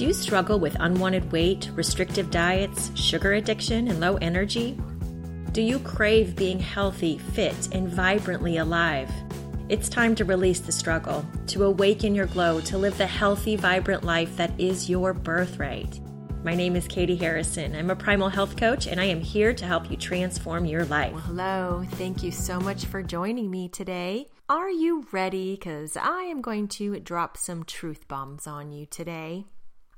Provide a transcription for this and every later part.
Do you struggle with unwanted weight, restrictive diets, sugar addiction, and low energy? Do you crave being healthy, fit, and vibrantly alive? It's time to release the struggle, to awaken your glow, to live the healthy, vibrant life that is your birthright. My name is Katie Harrison. I'm a primal health coach, and I am here to help you transform your life. Well, hello. Thank you so much for joining me today. Are you ready? Because I am going to drop some truth bombs on you today.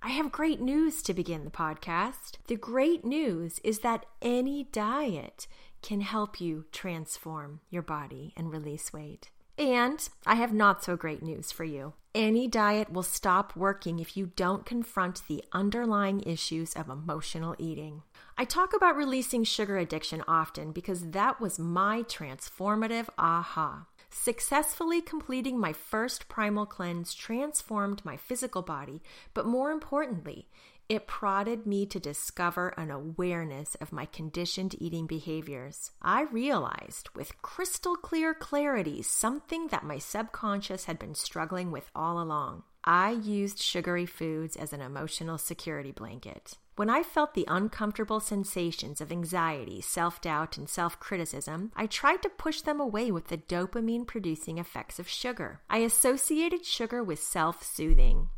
I have great news to begin the podcast. The great news is that any diet can help you transform your body and release weight. And I have not so great news for you. Any diet will stop working if you don't confront the underlying issues of emotional eating. I talk about releasing sugar addiction often because that was my transformative aha. Successfully completing my first primal cleanse transformed my physical body, but more importantly, it prodded me to discover an awareness of my conditioned eating behaviors. I realized with crystal clear clarity something that my subconscious had been struggling with all along. I used sugary foods as an emotional security blanket. When I felt the uncomfortable sensations of anxiety, self doubt, and self criticism, I tried to push them away with the dopamine producing effects of sugar. I associated sugar with self soothing.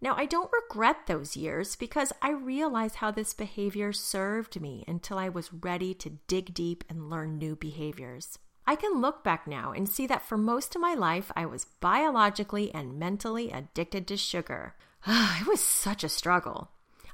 Now, I don't regret those years because I realize how this behavior served me until I was ready to dig deep and learn new behaviors. I can look back now and see that for most of my life, I was biologically and mentally addicted to sugar. it was such a struggle.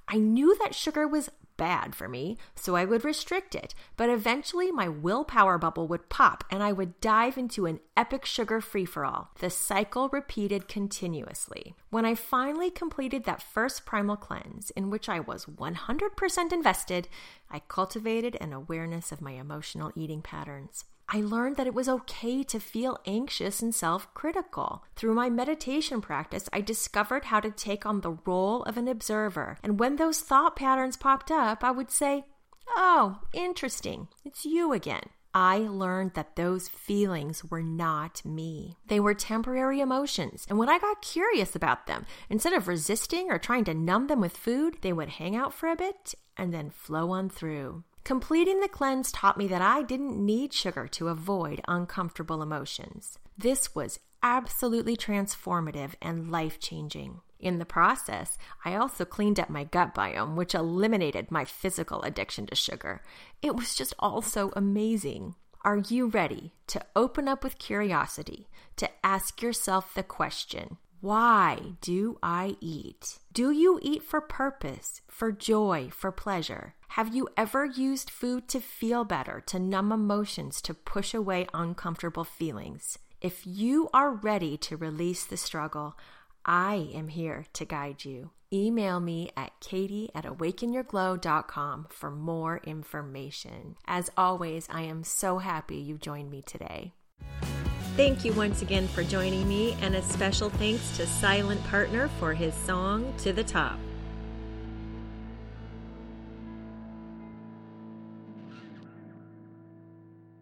I knew that sugar was bad for me, so I would restrict it. But eventually, my willpower bubble would pop and I would dive into an epic sugar free for all. The cycle repeated continuously. When I finally completed that first primal cleanse, in which I was 100% invested, I cultivated an awareness of my emotional eating patterns. I learned that it was okay to feel anxious and self critical. Through my meditation practice, I discovered how to take on the role of an observer. And when those thought patterns popped up, I would say, Oh, interesting. It's you again. I learned that those feelings were not me. They were temporary emotions. And when I got curious about them, instead of resisting or trying to numb them with food, they would hang out for a bit and then flow on through. Completing the cleanse taught me that I didn't need sugar to avoid uncomfortable emotions. This was absolutely transformative and life changing. In the process, I also cleaned up my gut biome, which eliminated my physical addiction to sugar. It was just all so amazing. Are you ready to open up with curiosity, to ask yourself the question why do I eat? Do you eat for purpose, for joy, for pleasure? Have you ever used food to feel better, to numb emotions, to push away uncomfortable feelings? If you are ready to release the struggle, I am here to guide you. Email me at katie at awakenyourglow.com for more information. As always, I am so happy you joined me today. Thank you once again for joining me, and a special thanks to Silent Partner for his song To the Top.